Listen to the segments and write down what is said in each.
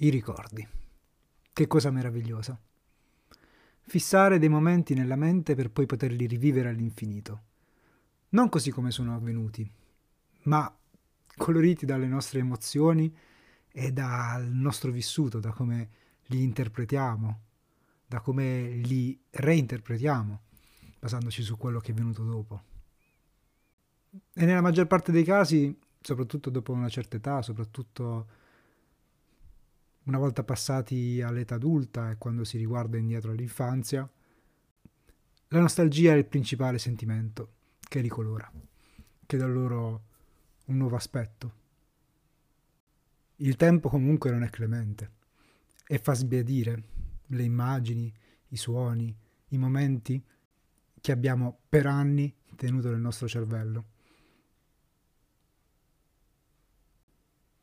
I ricordi. Che cosa meravigliosa. Fissare dei momenti nella mente per poi poterli rivivere all'infinito. Non così come sono avvenuti, ma coloriti dalle nostre emozioni e dal nostro vissuto, da come li interpretiamo, da come li reinterpretiamo, basandoci su quello che è venuto dopo. E nella maggior parte dei casi, soprattutto dopo una certa età, soprattutto una volta passati all'età adulta e quando si riguarda indietro all'infanzia, la nostalgia è il principale sentimento che ricolora, che dà loro un nuovo aspetto. Il tempo comunque non è clemente e fa sbiadire le immagini, i suoni, i momenti che abbiamo per anni tenuto nel nostro cervello.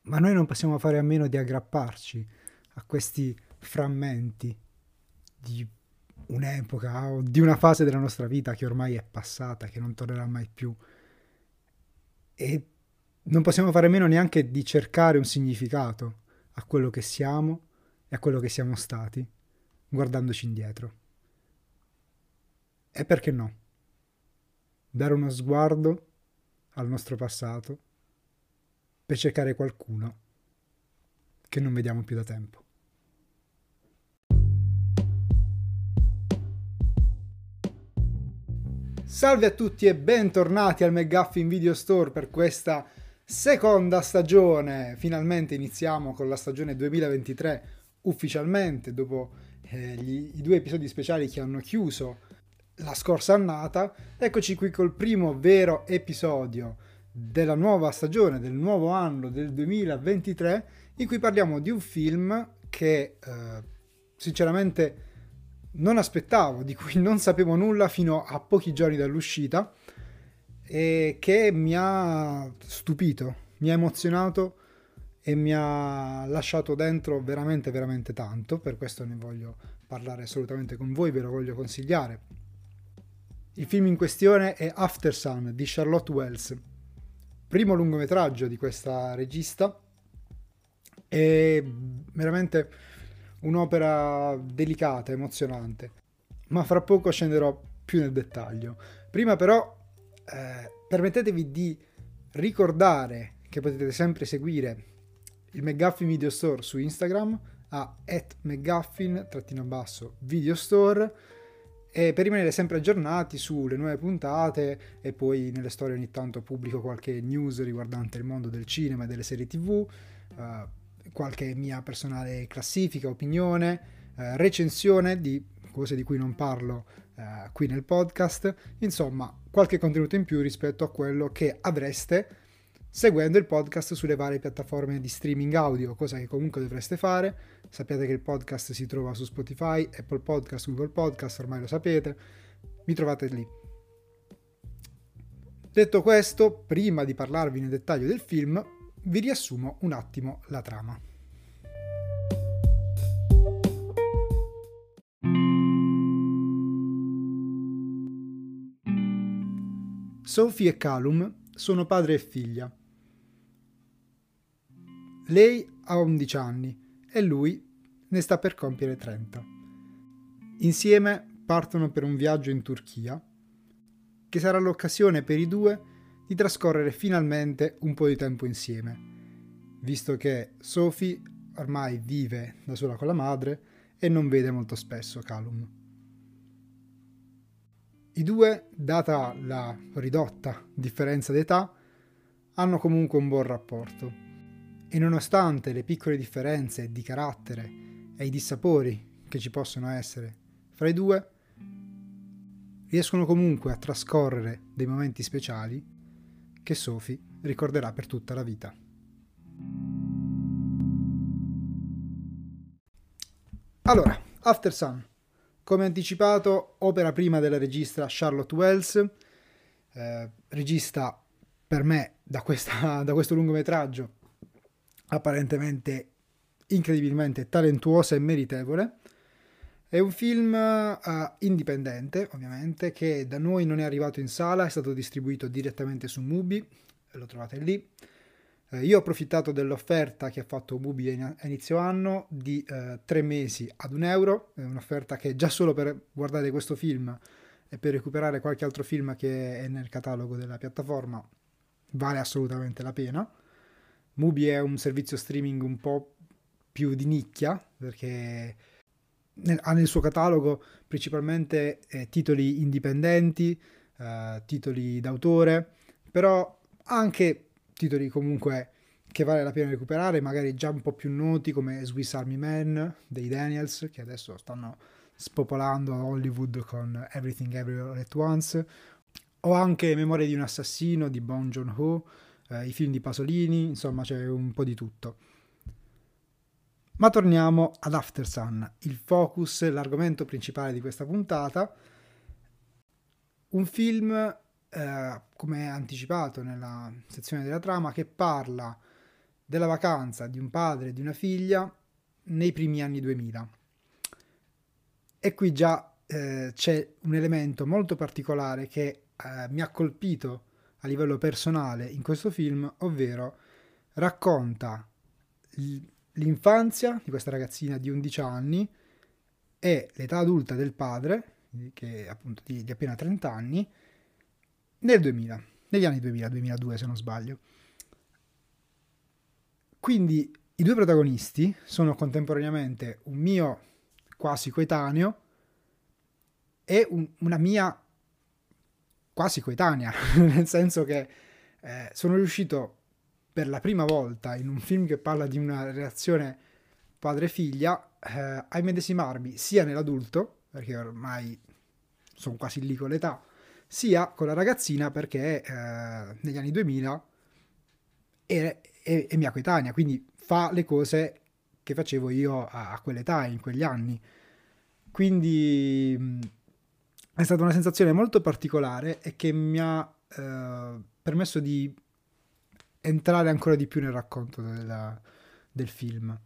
Ma noi non possiamo fare a meno di aggrapparci a questi frammenti di un'epoca o di una fase della nostra vita che ormai è passata, che non tornerà mai più. E non possiamo fare a meno neanche di cercare un significato a quello che siamo e a quello che siamo stati, guardandoci indietro. E perché no? Dare uno sguardo al nostro passato per cercare qualcuno che non vediamo più da tempo. Salve a tutti e bentornati al McGuffin Video Store per questa seconda stagione. Finalmente iniziamo con la stagione 2023 ufficialmente dopo eh, gli, i due episodi speciali che hanno chiuso la scorsa annata. Eccoci qui col primo vero episodio della nuova stagione, del nuovo anno del 2023, in cui parliamo di un film che eh, sinceramente non aspettavo, di cui non sapevo nulla fino a pochi giorni dall'uscita e che mi ha stupito, mi ha emozionato e mi ha lasciato dentro veramente veramente tanto, per questo ne voglio parlare assolutamente con voi, ve lo voglio consigliare. Il film in questione è After Sun di Charlotte Wells, primo lungometraggio di questa regista, è veramente un'opera delicata, emozionante, ma fra poco scenderò più nel dettaglio. Prima però eh, permettetevi di ricordare che potete sempre seguire il McGuffin Video Store su Instagram a McGuffin-Video Store e per rimanere sempre aggiornati sulle nuove puntate e poi nelle storie ogni tanto pubblico qualche news riguardante il mondo del cinema e delle serie tv, eh, qualche mia personale classifica, opinione, eh, recensione di cose di cui non parlo eh, qui nel podcast, insomma qualche contenuto in più rispetto a quello che avreste seguendo il podcast sulle varie piattaforme di streaming audio, cosa che comunque dovreste fare. Sappiate che il podcast si trova su Spotify, Apple Podcast, Google Podcast, ormai lo sapete, mi trovate lì. Detto questo, prima di parlarvi nel dettaglio del film, vi riassumo un attimo la trama. Sophie e Calum sono padre e figlia. Lei ha 11 anni e lui ne sta per compiere 30. Insieme partono per un viaggio in Turchia, che sarà l'occasione per i due di trascorrere finalmente un po' di tempo insieme, visto che Sophie ormai vive da sola con la madre e non vede molto spesso Calum. I due, data la ridotta differenza d'età, hanno comunque un buon rapporto e nonostante le piccole differenze di carattere e i dissapori che ci possono essere fra i due, riescono comunque a trascorrere dei momenti speciali che Sophie ricorderà per tutta la vita. Allora, After Sun come anticipato, opera prima della regista Charlotte Wells, eh, regista per me da, questa, da questo lungometraggio apparentemente incredibilmente talentuosa e meritevole. È un film uh, indipendente, ovviamente, che da noi non è arrivato in sala, è stato distribuito direttamente su Mubi, lo trovate lì. Eh, io ho approfittato dell'offerta che ha fatto Mubi a inizio anno di eh, tre mesi ad un euro, è un'offerta che già solo per guardare questo film e per recuperare qualche altro film che è nel catalogo della piattaforma vale assolutamente la pena. Mubi è un servizio streaming un po' più di nicchia perché ha nel suo catalogo principalmente eh, titoli indipendenti, eh, titoli d'autore, però anche titoli comunque che vale la pena recuperare, magari già un po' più noti come Swiss Army Man dei Daniels, che adesso stanno spopolando a Hollywood con Everything Everywhere at Once, o anche Memoria di un assassino di Bong Joon-ho, eh, i film di Pasolini, insomma c'è un po' di tutto. Ma torniamo ad After Sun, il focus, l'argomento principale di questa puntata. Un film, eh, come anticipato nella sezione della trama, che parla della vacanza di un padre e di una figlia nei primi anni 2000. E qui già eh, c'è un elemento molto particolare che eh, mi ha colpito a livello personale in questo film, ovvero racconta l'infanzia di questa ragazzina di 11 anni e l'età adulta del padre, che è appunto di, di appena 30 anni, nel 2000, negli anni 2000-2002 se non sbaglio. Quindi i due protagonisti sono contemporaneamente un mio quasi coetaneo e un, una mia quasi coetanea, nel senso che eh, sono riuscito per la prima volta in un film che parla di una relazione padre-figlia eh, a immedesimarmi sia nell'adulto, perché ormai sono quasi lì con l'età, sia con la ragazzina perché eh, negli anni 2000 è, è, è, mia coetanea, quindi fa le cose che facevo io a, a quell'età, in quegli anni. Quindi è stata una sensazione molto particolare e che mi ha eh, permesso di entrare ancora di più nel racconto della, del film.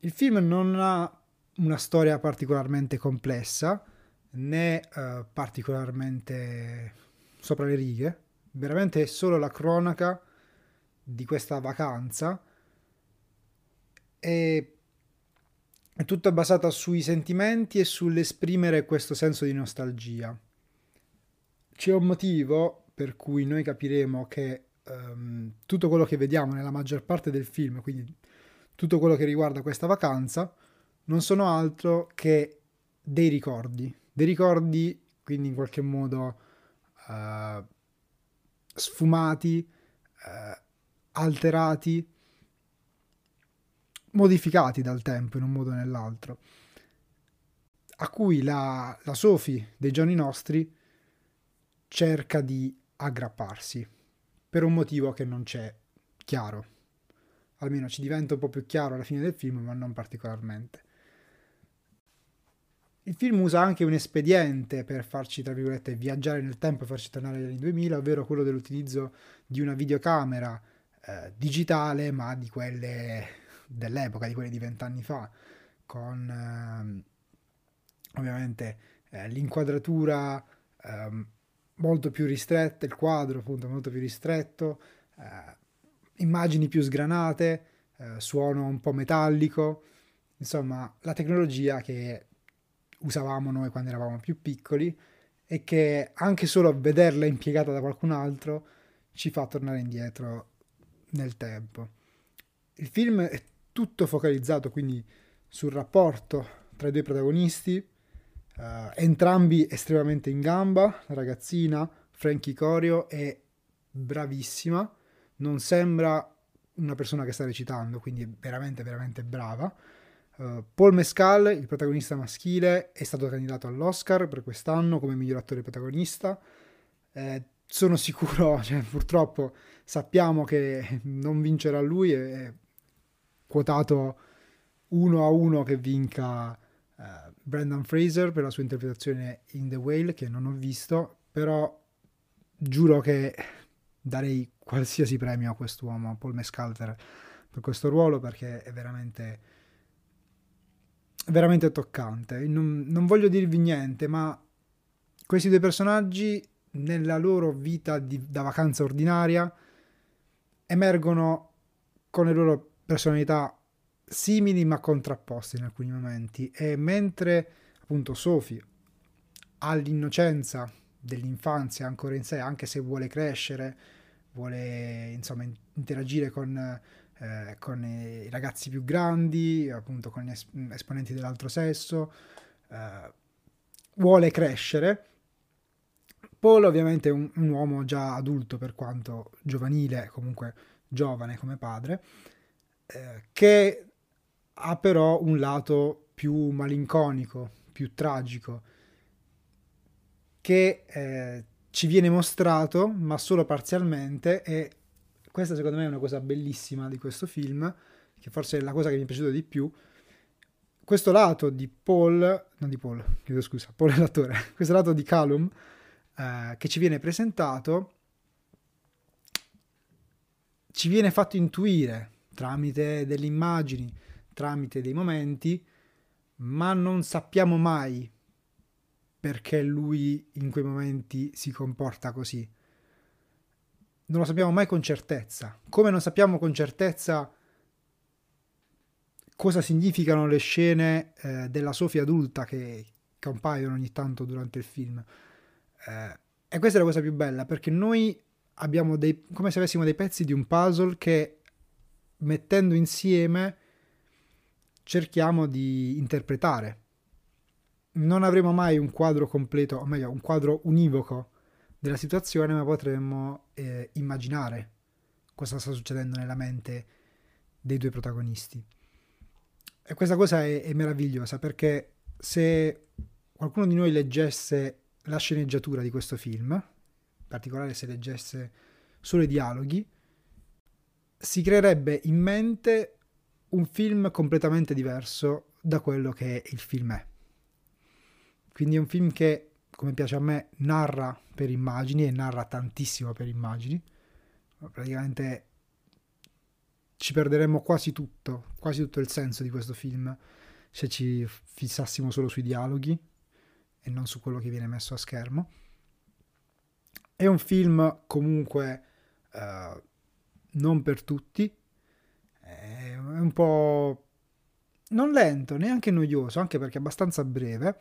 Il film non ha una storia particolarmente complessa né eh, particolarmente sopra le righe, veramente è solo la cronaca di questa vacanza e è tutta basata sui sentimenti e sull'esprimere questo senso di nostalgia. C'è un motivo per cui noi capiremo che um, tutto quello che vediamo nella maggior parte del film, quindi tutto quello che riguarda questa vacanza, non sono altro che dei ricordi. Dei ricordi, quindi in qualche modo uh, sfumati, uh, alterati, modificati dal tempo in un modo o nell'altro, a cui la, la Sophie dei giorni nostri cerca di aggrapparsi per un motivo che non c'è chiaro. Almeno ci diventa un po' più chiaro alla fine del film, ma non particolarmente. Il film usa anche un espediente per farci, tra virgolette, viaggiare nel tempo e farci tornare agli anni 2000, ovvero quello dell'utilizzo di una videocamera eh, digitale, ma di quelle dell'epoca, di quelli di vent'anni fa, con eh, ovviamente eh, l'inquadratura eh, molto più ristretta, il quadro appunto molto più ristretto, eh, immagini più sgranate, eh, suono un po' metallico, insomma la tecnologia che usavamo noi quando eravamo più piccoli e che anche solo vederla impiegata da qualcun altro ci fa tornare indietro nel tempo. Il film è tutto focalizzato quindi sul rapporto tra i due protagonisti, uh, entrambi estremamente in gamba, la ragazzina, Frankie Corio, è bravissima, non sembra una persona che sta recitando, quindi è veramente, veramente brava. Uh, Paul Mescal, il protagonista maschile, è stato candidato all'Oscar per quest'anno come miglior attore protagonista. Eh, sono sicuro, cioè, purtroppo sappiamo che non vincerà lui e quotato uno a uno che vinca uh, Brandon Fraser per la sua interpretazione in The Whale che non ho visto, però giuro che darei qualsiasi premio a quest'uomo, a Paul Mescalter, per questo ruolo perché è veramente veramente toccante. Non, non voglio dirvi niente, ma questi due personaggi nella loro vita di, da vacanza ordinaria emergono con le loro personalità simili ma contrapposte in alcuni momenti. E mentre appunto Sophie ha l'innocenza dell'infanzia ancora in sé anche se vuole crescere vuole insomma interagire con, eh, con i ragazzi più grandi appunto con gli esponenti dell'altro sesso eh, vuole crescere. Paul ovviamente è un, un, uomo già adulto per quanto giovanile comunque giovane come padre eh, che ha però un lato più malinconico, più tragico, che eh, ci viene mostrato, ma solo parzialmente, e questa secondo me è una cosa bellissima di questo film, che forse è la cosa che mi è piaciuta di più. Questo lato di Paul, non di Paul, chiedo scusa, Paul è l'attore, questo lato di Callum eh, che ci viene presentato, ci viene fatto intuire tramite delle immagini, tramite dei momenti, ma non sappiamo mai perché lui in quei momenti si comporta così. Non lo sappiamo mai con certezza. Come non sappiamo con certezza cosa significano le scene eh, della Sofia adulta che compaiono ogni tanto durante il film. Eh, e questa è la cosa più bella perché noi abbiamo dei, come se avessimo dei pezzi di un puzzle che mettendo insieme cerchiamo di interpretare. Non avremo mai un quadro completo, o meglio, un quadro univoco della situazione, ma potremmo eh, immaginare cosa sta succedendo nella mente dei due protagonisti. E questa cosa è, è meravigliosa perché se qualcuno di noi leggesse la sceneggiatura di questo film, in particolare se leggesse solo i dialoghi, si creerebbe in mente un film completamente diverso da quello che il film è. Quindi è un film che, come piace a me, narra per immagini e narra tantissimo per immagini. Praticamente ci perderemmo quasi tutto, quasi tutto il senso di questo film se ci fissassimo solo sui dialoghi e non su quello che viene messo a schermo. È un film comunque uh, non per tutti, è un po' non lento, neanche noioso, anche perché è abbastanza breve,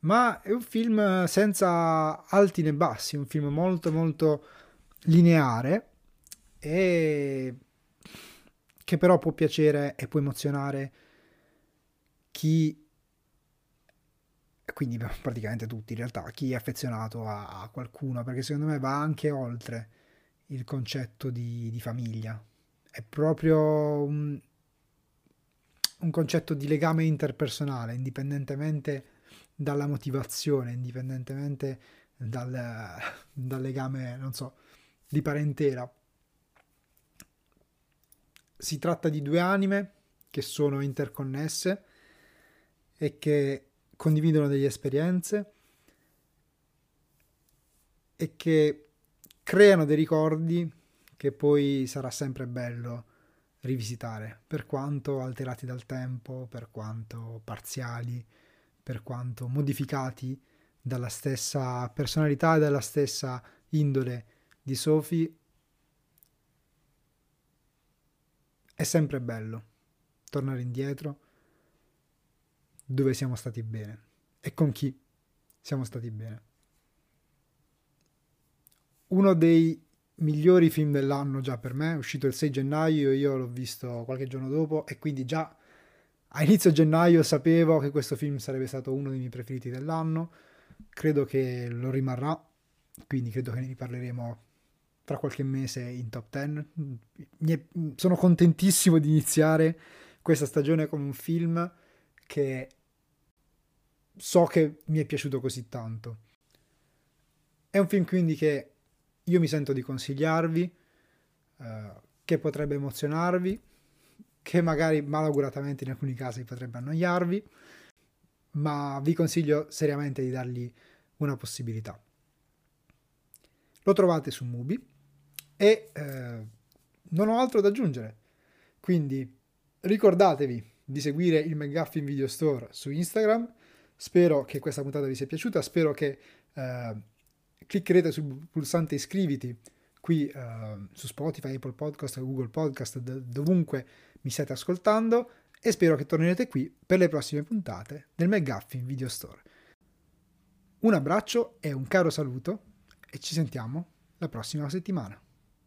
ma è un film senza alti né bassi, un film molto molto lineare e che però può piacere e può emozionare chi quindi praticamente tutti in realtà, chi è affezionato a, a qualcuno, perché secondo me va anche oltre il concetto di, di famiglia. È proprio un, un concetto di legame interpersonale, indipendentemente dalla motivazione, indipendentemente dal, dal legame, non so, di parentela. Si tratta di due anime che sono interconnesse e che condividono delle esperienze e che creano dei ricordi che poi sarà sempre bello rivisitare, per quanto alterati dal tempo, per quanto parziali, per quanto modificati dalla stessa personalità e dalla stessa indole di Sophie, è sempre bello tornare indietro dove siamo stati bene e con chi siamo stati bene uno dei migliori film dell'anno già per me, è uscito il 6 gennaio, io l'ho visto qualche giorno dopo e quindi già a inizio gennaio sapevo che questo film sarebbe stato uno dei miei preferiti dell'anno, credo che lo rimarrà, quindi credo che ne parleremo tra qualche mese in top 10. sono contentissimo di iniziare questa stagione con un film che so che mi è piaciuto così tanto. È un film quindi che io mi sento di consigliarvi, eh, che potrebbe emozionarvi, che magari malauguratamente in alcuni casi potrebbe annoiarvi, ma vi consiglio seriamente di dargli una possibilità. Lo trovate su Mubi e eh, non ho altro da aggiungere. Quindi ricordatevi di seguire il McGuffin Video Store su Instagram. Spero che questa puntata vi sia piaciuta, spero che eh, cliccherete sul pulsante iscriviti qui uh, su Spotify, Apple Podcast, Google Podcast, dovunque mi state ascoltando e spero che tornerete qui per le prossime puntate del McGuffin Video Store. Un abbraccio e un caro saluto e ci sentiamo la prossima settimana.